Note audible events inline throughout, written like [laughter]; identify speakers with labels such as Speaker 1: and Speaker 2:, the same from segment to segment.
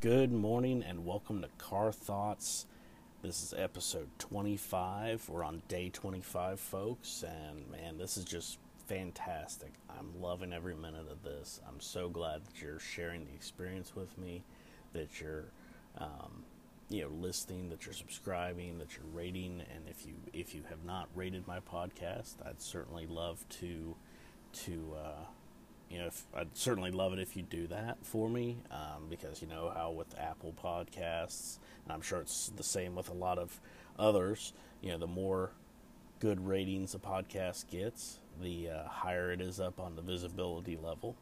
Speaker 1: Good morning and welcome to Car Thoughts. This is episode 25. We're on day 25, folks, and man, this is just fantastic. I'm loving every minute of this. I'm so glad that you're sharing the experience with me, that you're, um, you know, listening, that you're subscribing, that you're rating, and if you if you have not rated my podcast, I'd certainly love to to uh, you know, if, I'd certainly love it if you do that for me, um, because you know how with Apple Podcasts, and I'm sure it's the same with a lot of others. You know, the more good ratings a podcast gets, the uh, higher it is up on the visibility level.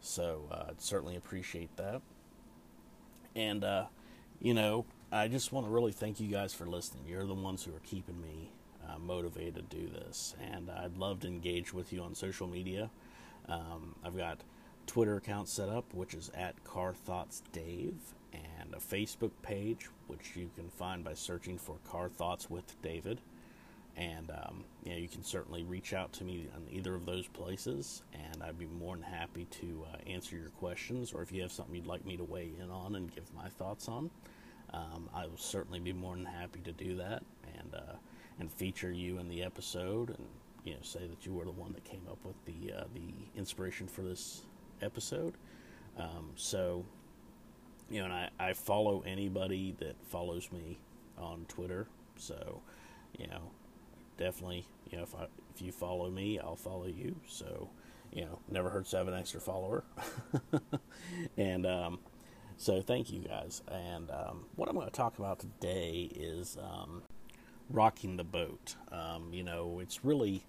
Speaker 1: So uh, I'd certainly appreciate that. And uh, you know, I just want to really thank you guys for listening. You're the ones who are keeping me uh, motivated to do this, and I'd love to engage with you on social media. Um, I've got Twitter account set up, which is at Car Thoughts Dave, and a Facebook page, which you can find by searching for Car Thoughts with David. And um, you you can certainly reach out to me on either of those places, and I'd be more than happy to uh, answer your questions, or if you have something you'd like me to weigh in on and give my thoughts on, um, I will certainly be more than happy to do that and uh, and feature you in the episode and you know say that you were the one that came up with the uh, the inspiration for this episode. Um, so, you know, and I, I follow anybody that follows me on Twitter. So, you know, definitely, you know, if I if you follow me, I'll follow you. So, you know, never hurts to have an extra follower. [laughs] and um, so, thank you guys. And um, what I'm going to talk about today is um, rocking the boat. Um, you know, it's really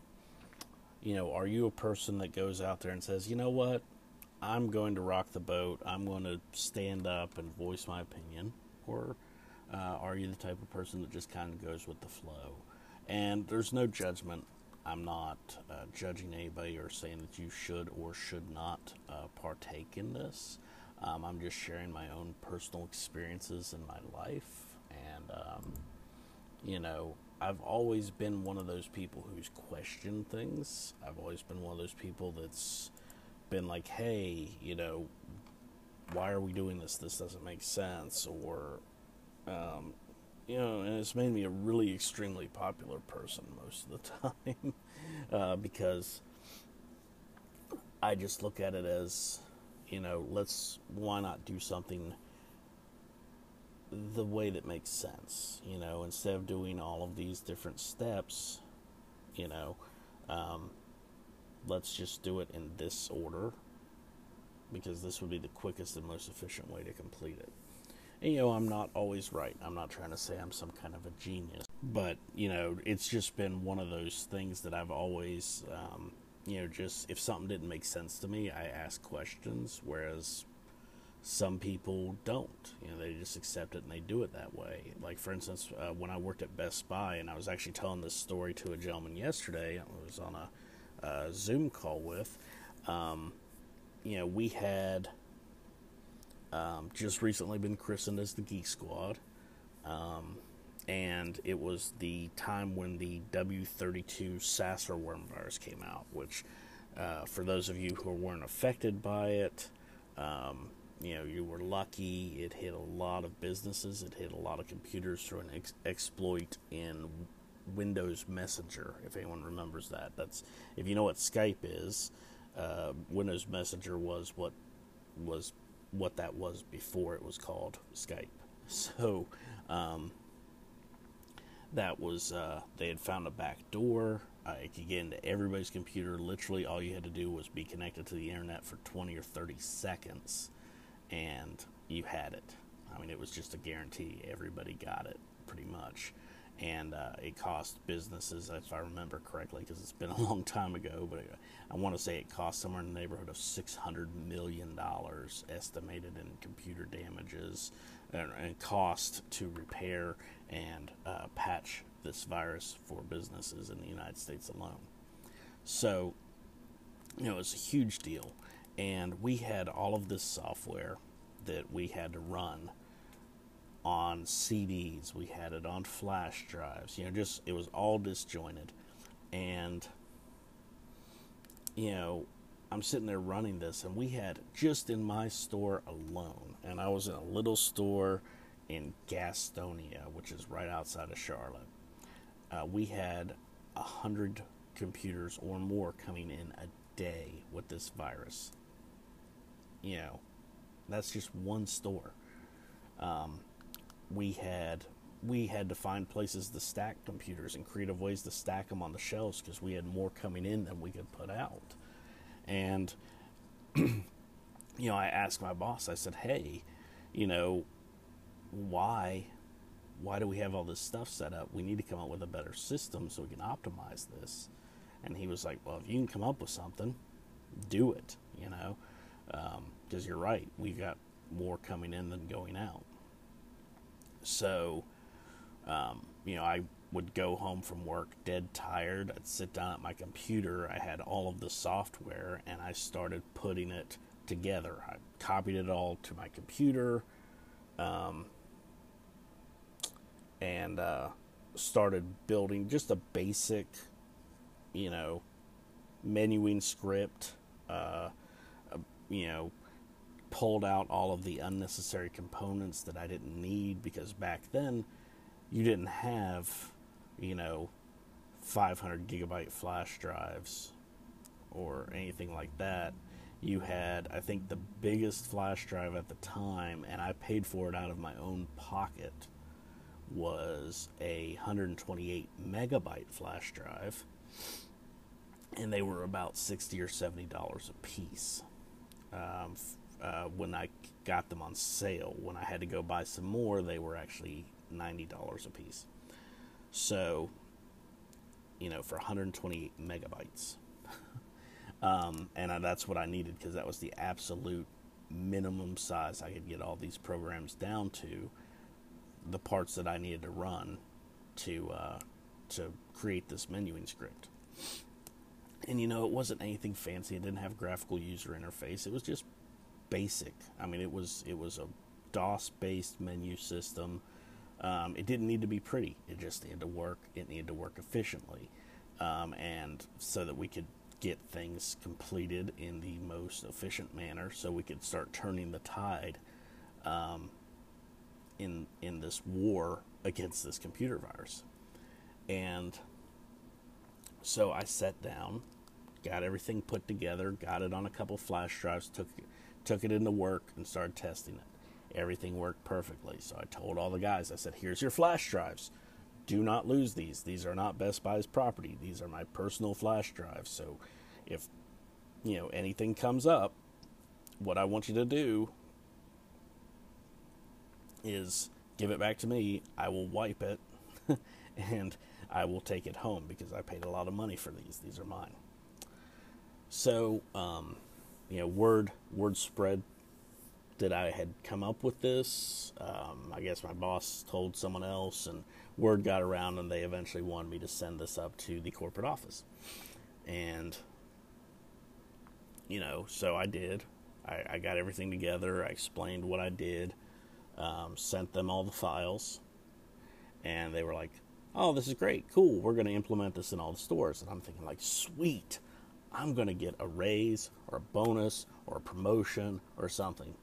Speaker 1: you know, are you a person that goes out there and says, you know what, I'm going to rock the boat, I'm going to stand up and voice my opinion? Or uh, are you the type of person that just kind of goes with the flow? And there's no judgment. I'm not uh, judging anybody or saying that you should or should not uh, partake in this. Um, I'm just sharing my own personal experiences in my life. And, um, you know, I've always been one of those people who's questioned things. I've always been one of those people that's been like, hey, you know, why are we doing this? This doesn't make sense. Or, um, you know, and it's made me a really extremely popular person most of the [laughs] time uh, because I just look at it as, you know, let's, why not do something the way that makes sense. You know, instead of doing all of these different steps, you know, um, let's just do it in this order because this would be the quickest and most efficient way to complete it. And, you know, I'm not always right. I'm not trying to say I'm some kind of a genius, but you know, it's just been one of those things that I've always, um, you know, just if something didn't make sense to me, I ask questions. Whereas some people don't. You know, they just accept it and they do it that way. Like for instance, uh, when I worked at Best Buy, and I was actually telling this story to a gentleman yesterday. I was on a, a Zoom call with. Um, you know, we had um, just recently been christened as the Geek Squad, um, and it was the time when the W32 Sasser worm virus came out. Which, uh, for those of you who weren't affected by it. You know you were lucky. It hit a lot of businesses. It hit a lot of computers through an ex- exploit in Windows Messenger. If anyone remembers that, that's if you know what Skype is. Uh, Windows Messenger was what was what that was before it was called Skype. [laughs] So um, that was uh, they had found a back door. Uh, it could get into everybody's computer. Literally, all you had to do was be connected to the internet for 20 or 30 seconds, and you had it. I mean, it was just a guarantee. Everybody got it pretty much. And uh, it cost businesses, if I remember correctly, because it's been a [laughs] long time ago, but I want to say it cost somewhere in the neighborhood of $600 million estimated in computer damages and, cost to repair and uh, patch this virus for businesses in the United States alone. So, you know, a huge deal and we had all of this software that we had to run on CDs. We had it on flash drives. You know, just it was all disjointed, and you know, I'm sitting there running this, and we had just in my store alone, and I was in a little store in Gastonia, which is right outside of Charlotte. Uh, we had a hundred computers or more coming in a day with this virus. You know, that's just one store. Um, we had we had to find places to stack computers and creative ways to stack them on the shelves because we had more coming in than we could put out. And [clears throat] you know, I asked my boss. I said, "Hey, you know, why why do we have all this stuff set up? We need to come up with a better system so we can optimize this." And he was like, "Well, if you can come up with something, do it." You know, because you're right. We've got more coming in than going out. So, um, you know, I would go home from work dead tired. I'd sit down at my computer. I had all of the software and I started putting it together. I copied it all to my computer um, and uh, started building just a basic, you know, menuing script. Uh, uh, you know, pulled out all of the unnecessary components that I didn't need because back then you didn't have, you know, 500 gigabyte flash drives or anything like that. You had, I think, the biggest flash drive at the time, and I paid for it out of my own pocket, was a 128 megabyte flash drive, and they were about 60 or 70 dollars a piece. Um, uh, when I got them on sale. When I had to go buy some more, they were actually ninety dollars a piece. So, you know, for 128 megabytes, [laughs] um, and I, that's what I needed because that was the absolute minimum size I could get all these programs down to. The parts that I needed to run to uh, to create this menuing script. And you know, it wasn't anything fancy. It didn't have graphical user interface. It was just basic. I mean, it was it was a DOS based menu system. Um, it didn't need to be pretty. It just needed to work. It needed to work efficiently, um, and so that we could get things completed in the most efficient manner, so we could start turning the tide um, in in this war against this computer virus. And so I sat down, got everything put together, got it on a couple flash drives, took took it into work and started testing it. Everything worked perfectly. So I told all the guys, I said, here's your flash drives. Do not lose these. These are not Best Buy's property. These are my personal flash drives. So if you know anything comes up, what I want you to do is give it back to me. I will wipe it [laughs] and I will take it home because I paid a lot of money for these. These are mine. So, um, you know, word word spread that I had come up with this. Um, I guess my boss told someone else, and word got around, and they eventually wanted me to send this up to the corporate office. And, you know, so I did. I, I got everything together. I explained what I did, um, sent them all the files, and they were like, oh, this is great, cool. We're going to implement this in all the stores. And I'm thinking, like, sweet. I'm going to get a raise or a bonus or a promotion or something.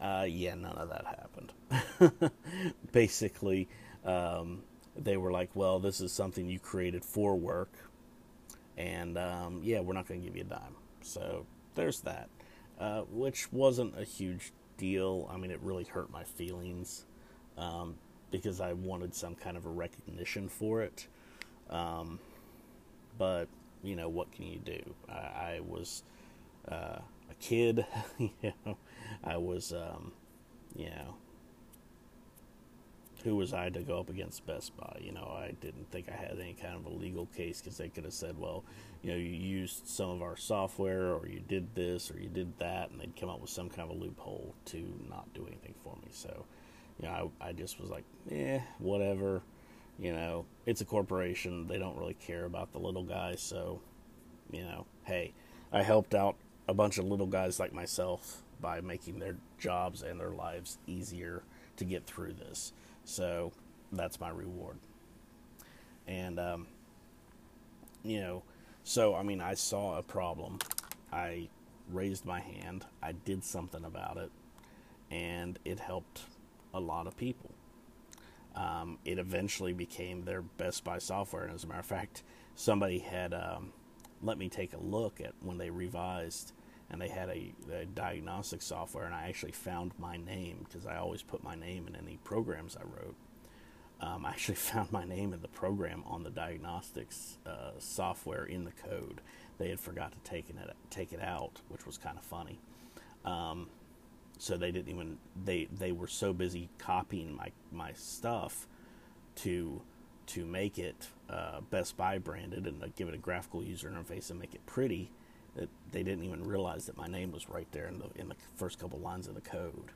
Speaker 1: Uh, yeah, none of that happened. [laughs] Basically, um, they were like, well, this is something you created for work. And um, yeah, we're not going to give you a dime. So there's that, uh, which wasn't a huge deal. I mean, it really hurt my feelings um, because I wanted some kind of a recognition for it. Um, but you know, what can you do? I, I was uh, a kid, [laughs] you know, I was, um, you know, who was I to go up against Best Buy? You know, I didn't think I had any kind of a legal case because they could have said, well, you know, you used some of our software or you did this or you did that, and they'd come up with some kind of a loophole to not do anything for me. So, you know, I, I just was like, eh, whatever. You know, it's a corporation. They don't really care about the little guys. So, you know, hey, I helped out a bunch of little guys like myself by making their jobs and their lives easier to get through this. So that's my reward. And, um, you know, so I mean, I saw a problem I raised my hand, I did something about it, and it helped a lot of people. Um, it eventually became their Best Buy software, and as a matter of fact, somebody had um, let me take a look at when they revised, and they had a, a diagnostic software, and I actually found my name because I always put my name in any programs I wrote. Um, I actually [laughs] found my name in the program on the diagnostics uh, software in the code. They had forgot to take it take it out, which was kind of funny. Um, so they didn't even they they were so busy copying my my stuff to to make it uh, Best Buy branded and give it a graphical user interface and make it pretty that they didn't even realize that my name was right there in the in the first couple lines of the code.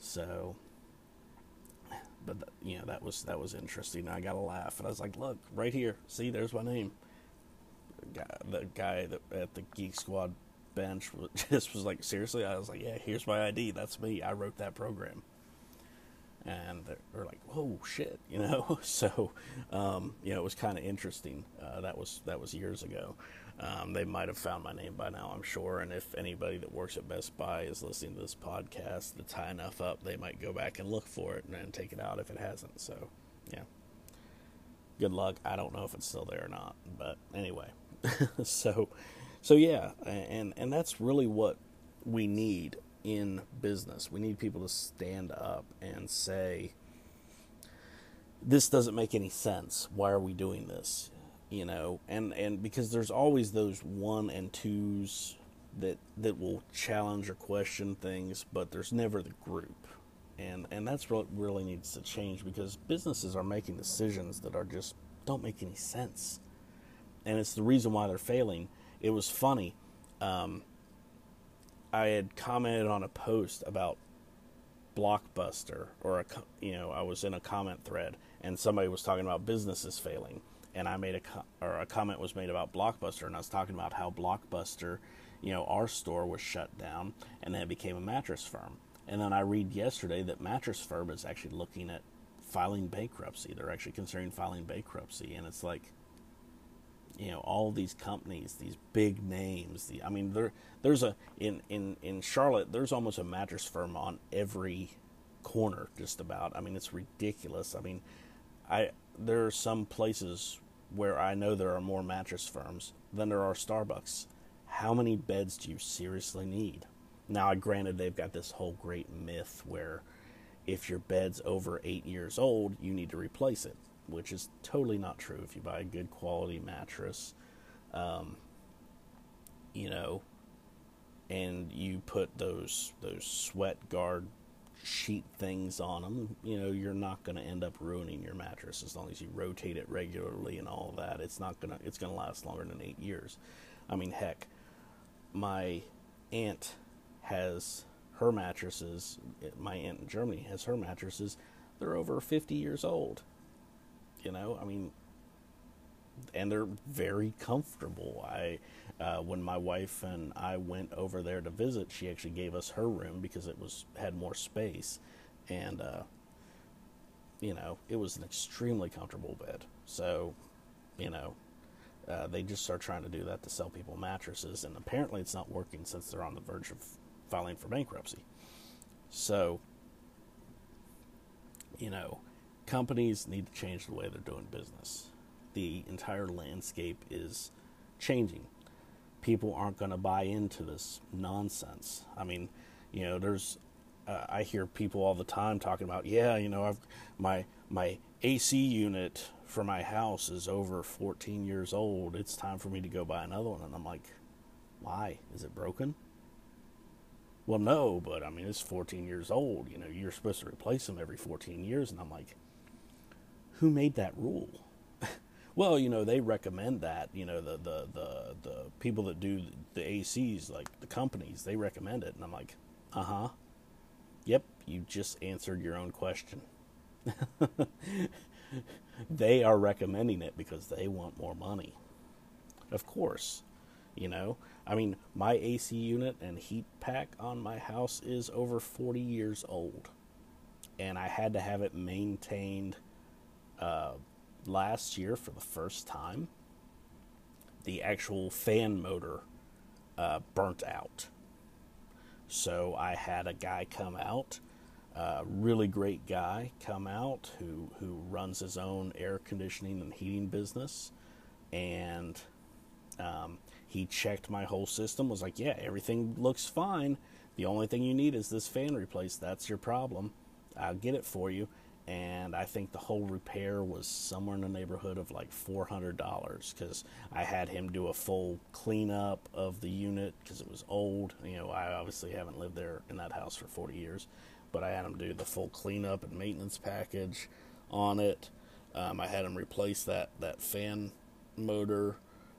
Speaker 1: So, but you know that was that was interesting. I got a laugh and I was like, "Look, right here, see, there's my name." The guy, the guy that, at the Geek Squad bench [laughs] just was like, seriously? I was like, yeah, here's my ID. That's me. I wrote that program. And they're like, whoa, shit, you know. [laughs] So, um, you know, it was kind of interesting. Uh, that was that was years ago. Um, they might have found my name by now, I'm sure. And if anybody that works at Best Buy is listening to this podcast that's high enough up, they might go back and look for it and then take it out if it hasn't. So, yeah. Good luck. I don't know if it's still there or not, but anyway. [laughs] so, so yeah, and and that's really what we need in business. We need people to stand up and say, "This doesn't make any sense. Why are we doing this?" You know, and and because there's always those one and twos that that will challenge or question things, but there's never the group. And and that's what really needs to change because businesses are making decisions that are just don't make any sense. And it's the reason why they're failing it was funny. Um, I had commented on a post about Blockbuster, or a you know, I was in a comment thread, and somebody was talking about businesses failing, and I made a or a comment was made about Blockbuster, and I was talking about how Blockbuster, you know, our store was shut down, and then it became a mattress firm. And then I read yesterday that mattress firm is actually looking at filing bankruptcy. They're actually considering filing bankruptcy, and it's like you know all these companies, these big names. The, I mean, there there's a in in in Charlotte. There's almost a mattress firm on every corner, just about. I mean, it's ridiculous. I mean, I there are some places where I know there are more mattress firms than there are Starbucks. How many beds do you seriously need? Now, granted, they've got this whole great myth where if your bed's over eight years old, you need to replace it which is totally not true. If you buy a good quality mattress, um, you know, and you put those those sweat guard sheet things on them, you know, you're not going to end up ruining your mattress as long as you rotate it regularly and all that. It's not gonna it's gonna last longer than eight years. I mean, heck, my aunt has her mattresses. My aunt in Germany has her mattresses. They're over 50 years old you know, I mean, and they're very comfortable. I, uh, when my wife and I went over there to visit, she actually gave us her room because it was had more space, and uh, you know, it was an extremely comfortable bed. So, you know, uh, they just start trying to do that to sell people mattresses, and apparently it's not working since they're on the verge of filing for bankruptcy. So, you know, companies need to change the way they're doing business. The entire landscape is changing. People aren't going to buy into this nonsense. I mean, you know, there's uh, I hear people all the time talking about, yeah, you know, I've my my AC unit for my house is over 14 years old. It's time for me to go buy another one. And I'm like, why? Is it broken? Well, no, but I mean, it's 14 years old. You know, you're supposed to replace them every 14 years. And I'm like, who made that rule? [laughs] well, you know, they recommend that. You know, the, the, the, the people that do the ACs, like the companies, they recommend it. And I'm like, uh huh. Yep, you just answered your own question. [laughs] they are recommending it because they want more money. Of course, you know. I mean, my AC unit and heat pack on my house is over 40 years old. And I had to have it maintained last year for the first time. The actual fan motor uh, burnt out. So I had a guy come out, a really great guy come out who who runs his own air conditioning and heating business, and um, he checked my whole system. Was like, yeah, everything looks fine. The only thing you need is this fan replaced. That's your problem. I'll get it for you and I think the whole repair was somewhere in the neighborhood of like four hundred dollars because I had him do a full cleanup of the unit because it was old. You know, I obviously haven't lived there in that house for forty years, but I had him do the full cleanup and maintenance package on it. Um, I had him replace that that fan motor,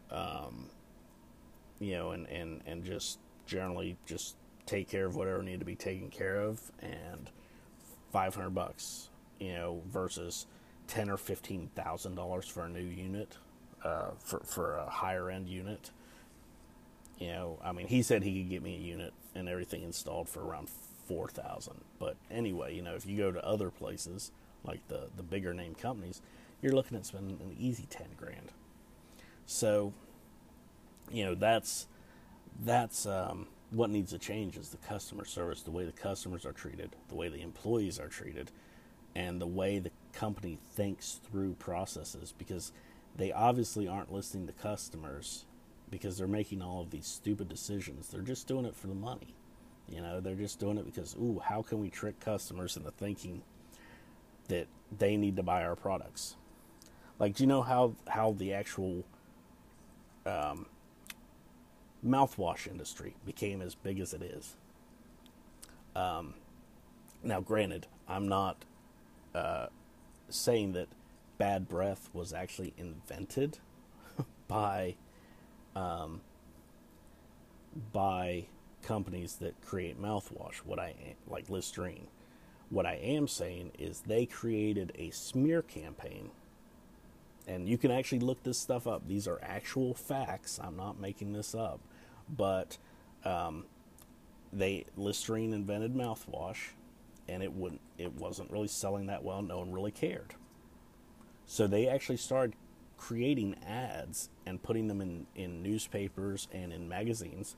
Speaker 1: um, you know, and and and just generally just take care of whatever needed to be taken care of and. 500 bucks you know, versus ten or fifteen thousand dollars for a new unit, uh, for for a higher end unit. You know, I mean, he said he could get me a unit and everything installed for around four thousand. But anyway, you know, if you go to other places like the the bigger name companies, you're looking at spending an easy ten grand. So, you know, that's that's um, what needs to change is the customer service, the way the customers are treated, the way the employees are treated and the way the company thinks through processes because they obviously aren't listening to customers because they're making all of these stupid decisions. They're just doing it for the money. You know, they're just doing it because, ooh, how can we trick customers into thinking that they need to buy our products? Like, do you know how, how the actual um, mouthwash industry became as big as it is? Um, now, granted, I'm not uh, saying that bad breath was actually invented [laughs] by um, by companies that create mouthwash. What I like Listerine. What I am saying is they created a smear campaign, and you can actually look this stuff up. These are actual facts. I'm not making this up, but um, they Listerine invented mouthwash and it wouldn't it wasn't really selling that well. No one really cared. So they actually started creating ads and putting them in, in newspapers and in magazines,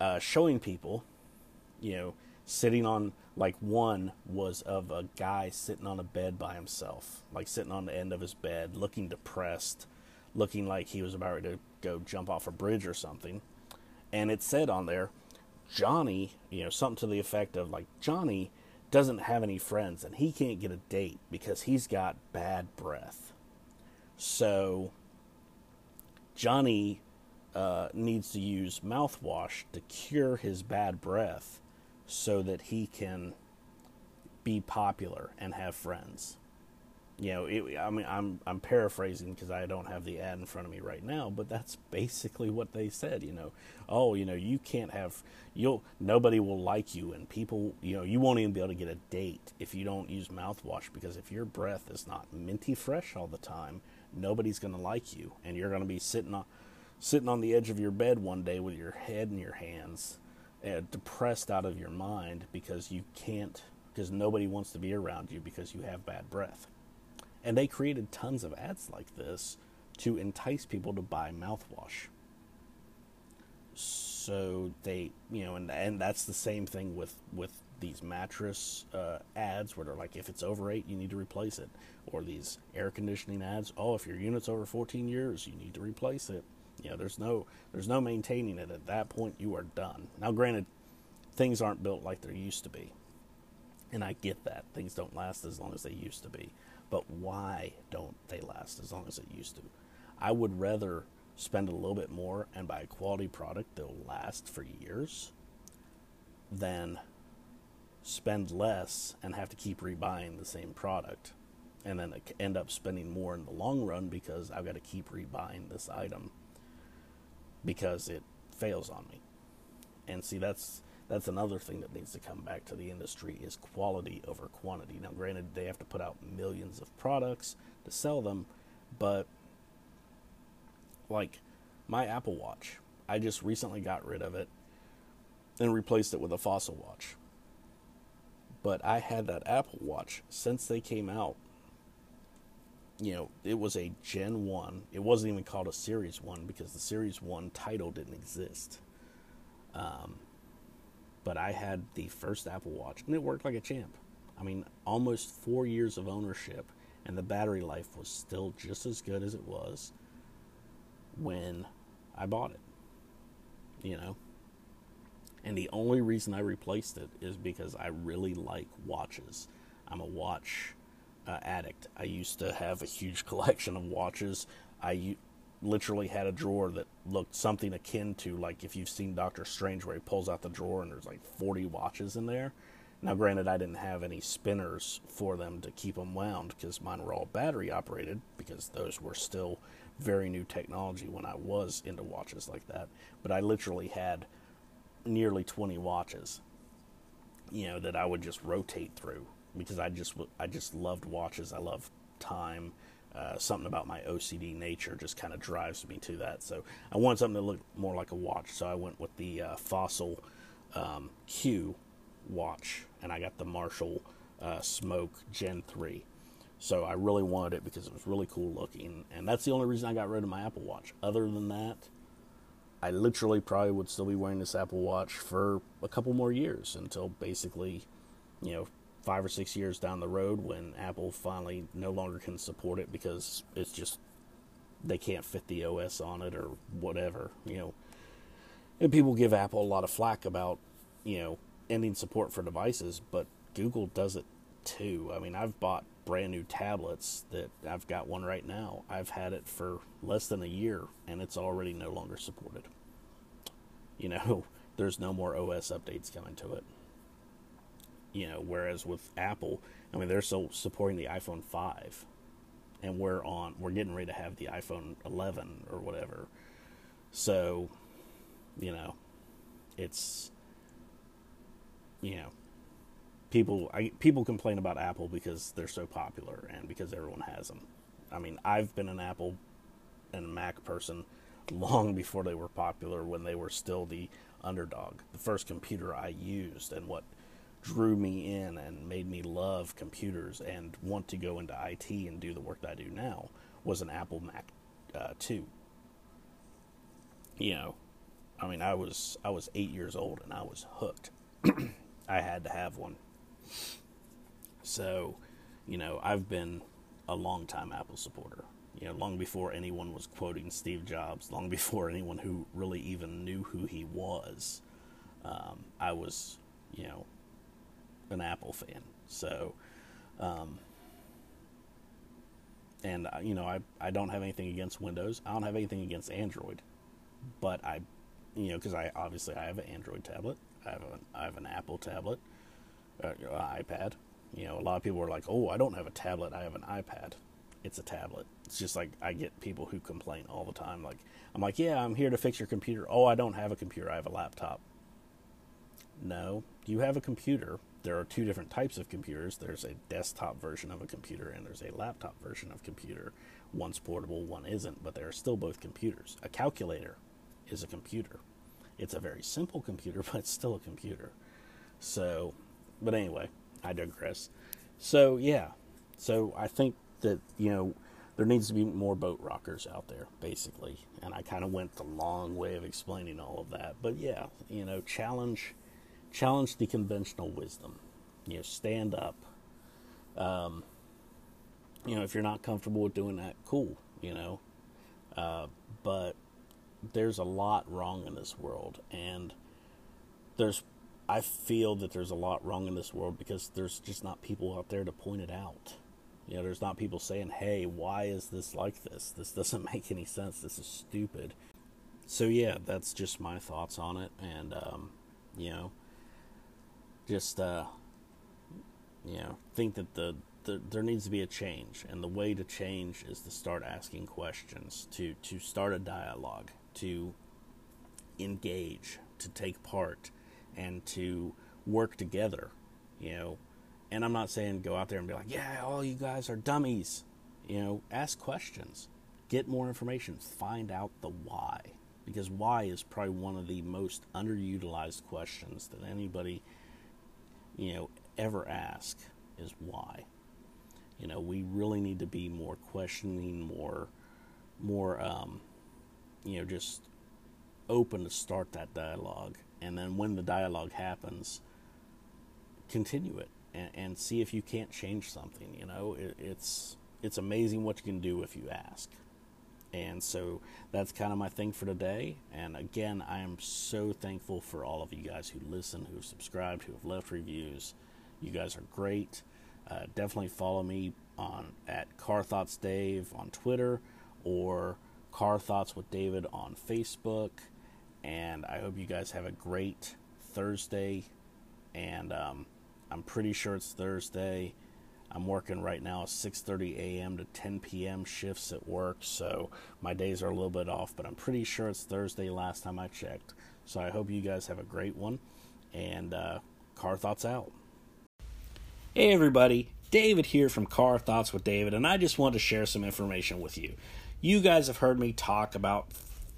Speaker 1: uh, showing people, you know, sitting on like one was of a guy sitting on a bed by himself, like sitting on the end of his bed, looking depressed, looking like he was about to go jump off a bridge or something. And it said on there, Johnny, you know, something to the effect of like Johnny doesn't have any friends and he can't get a date because he's got bad breath. So Johnny uh, needs to use mouthwash to cure his bad breath so that he can be popular and have friends you know, it, I mean, I'm I'm paraphrasing because I don't have the ad in front of me right now, but that's basically what they said. You know, oh, you know, you can't have you'll nobody will like you, and people, you know, you won't even be able to get a date if you don't use mouthwash because if your breath is not minty fresh all the time, nobody's going to like you, and you're going to be sitting on sitting on the edge of your bed one day with your head in your hands, uh, depressed out of your mind because you can't because nobody wants to be around you because you have bad breath. And they created tons of ads like this to entice people to buy mouthwash. So they, you know, and and that's the same thing with with these mattress uh, ads where they're like, if it's over eight, you need to replace it, or these air conditioning ads. Oh, if your unit's over 14 years, you need to replace it. You know, there's no there's no maintaining it. At that point, you are done. Now, granted, things aren't built like they used to be, and I get that things don't last as long as they used to be. But why don't they last as long as it used to? I would rather spend a little bit more and buy a quality product that will last for years than spend less and have to keep rebuying the same product and then end up spending more in the long run because I've got to keep rebuying this item because it fails on me. And see, that's that's another thing that needs to come back to the industry is quality over quantity. Now, granted, they have to put out millions of products to sell them, but like my Apple Watch, I just recently got rid of it and replaced it with a Fossil watch. But I had that Apple Watch since they came out. You know, it was a Gen 1. It wasn't even called a Series 1 because the Series 1 title didn't exist Um, but I had the first Apple Watch, and it worked like a champ. I mean, almost four years of ownership, and the battery life was still just as good as it was when I bought it. You know? And the only reason I replaced it is because I really like watches. I'm a watch uh, addict. I used to have a huge [laughs] collection of watches. I literally had a drawer that looked something akin to like if you've seen Doctor Strange, where he pulls out the drawer and there's like 40 watches in there. Now, granted, I didn't have any spinners for them to keep them wound because mine were all battery operated because those were still very new technology when I was into watches like that. But I literally had nearly 20 watches, you know, that I would just rotate through because I just I just loved watches. I love time. Uh, something about my OCD nature just kind of drives me to that. So I wanted something to look more like a watch. So I went with the uh, Fossil um, Q watch, and I got the Marshall uh, Smoke Gen 3. So I really wanted it because it was really cool looking, and that's the only reason I got rid of my Apple Watch. Other than that, I literally probably would still be wearing this Apple Watch for a couple more years until basically, you know, five or six years down the road when Apple finally no longer can support it because it's just they can't fit the OS on it or whatever, you know. And people give Apple a lot of flack about, you know, ending support for devices, but Google does it too. I mean, I've bought brand new tablets that I've got one right now. I've had it for less than a year and it's already no longer supported. You know, [laughs] there's no more OS updates coming to it. You know, whereas with Apple, I mean, they're still supporting the iPhone 5 and we're on we're getting ready to have the iPhone 11 or whatever. So, you know, it's you know, people I, people complain about Apple because they're so popular and because everyone has them. I mean, I've been an Apple and Mac person [laughs] long before they were popular when they were still the underdog. The first computer I used and what drew me in and made me love computers and want to go into IT and do the work that I do now was an Apple Mac uh, 2. You know, I mean, I was I was 8 years old and I was hooked. [clears throat] I had to have one. So, you know, I've been a long time Apple supporter. You know, long before anyone was quoting Steve Jobs, long [laughs] before anyone who really even knew who he was, um, I was, you know, an Apple fan. So, um, and uh, you know, I I don't have anything against Windows. I don't have anything against Android, but I, you know, because I obviously I have an Android tablet. I have an I have an Apple tablet, uh, iPad. You know, a lot of people are like, "Oh, I don't have a tablet. I have an iPad." It's a tablet. It's just like I get people who complain all the time. Like I'm like, "Yeah, I'm here to fix your computer." Oh, I don't have a computer. I have a laptop. No, you have a computer. There are two different types of computers. There's a desktop version of a computer and there's a laptop version of computer. One's portable, one isn't, but they are still both computers. A calculator is a computer. It's a very simple computer, [laughs] but it's still a computer. So, but anyway, I digress. So, yeah. So, I think that, you know, there needs to be more boat rockers out there, basically. And I kind of went the long way of explaining all of that. But yeah, you know, challenge challenge the conventional wisdom. You know, stand up. Um, you know, if you're not comfortable with doing that, cool. You know, uh, but there's a lot wrong in this world, and there's I feel that there's a lot wrong in this world because there's just not people out there to point it out. You know, there's not people saying, "Hey, why is this like this? This doesn't [laughs] make any sense. This is stupid." So yeah, that's just my thoughts on it, and um, you know, just uh, you know, think that the, the there needs to be a change, and the way to change is to start asking questions, to to start a dialogue, to engage, to take part, and to work together. You know, and I'm not saying go out there and be like, yeah, all you guys are dummies. You know, ask questions, get more information, find out the why. Because why is probably one of the most underutilized questions that anybody, you know, ever ask is why. You know, we really need to be more questioning, more, more, um, you know, just open to start that dialogue and then when the dialogue happens, continue it and, and see if you can't change something. You know, it, it's it's amazing what you can do if you ask. And so that's kind of my thing for today. And again, I am so thankful for all of you guys who listen, who have subscribed, who have left reviews. You guys are great. Uh, definitely follow me on at Car Thoughts Dave on Twitter or Car Thoughts with David on Facebook. And I hope you guys have a great Thursday. And um, I'm pretty sure it's Thursday. I'm working right now 6:30 a.m. to 10 p.m. shifts at work, so my days are a little bit off, but I'm pretty sure it's Thursday last time I checked. So I hope you guys have a great one, and uh, Car Thoughts out. Hey everybody, David here from Car Thoughts with David, and I just want to share some information with you. You guys have heard me talk about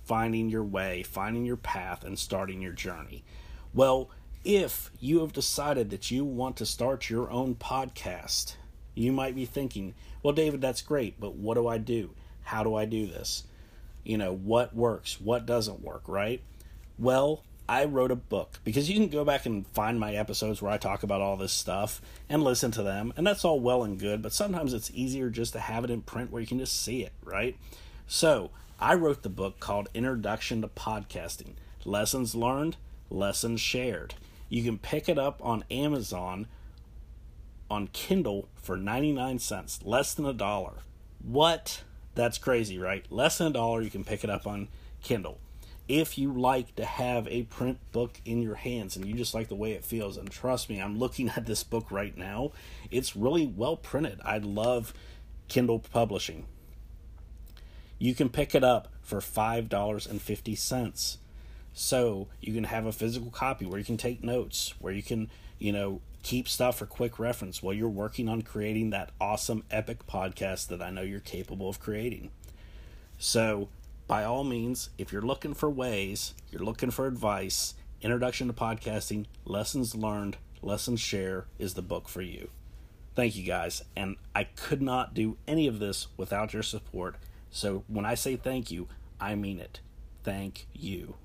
Speaker 1: finding your way, finding your path, and starting your journey. Well, if you have decided that you want to start your own podcast, you might be thinking, well, David, that's great, but what do I do? How do I do this? You know, what works? What doesn't work, right? Well, I wrote a book because you can go back and find my episodes where I talk about all this stuff and listen to them, and that's all well and good, but sometimes it's easier just to have it in print where you can just see it, right? So, I wrote the book called Introduction to Podcasting Lessons Learned, Lessons Shared. You can pick it up on Amazon on Kindle for 99 cents, less than a dollar. What? That's crazy, right? Less than a dollar, you can pick it up on Kindle. If you like to have a print book in your hands and you just like the way it feels, and trust me, I'm looking [laughs] at this book right now, it's really well printed. I love Kindle publishing. You can pick it up for $5.50. So you can have a physical copy where you can take notes, where you can, you know, keep stuff for quick reference while you're working on creating that awesome epic podcast that I know you're capable of creating. So, by all means, if you're looking for ways, you're looking for advice, Introduction to Podcasting, Lessons Learned, Lessons Share is the book for you. Thank you guys, and I could not do any of this without your support. So, when I say thank you, I mean it. Thank you.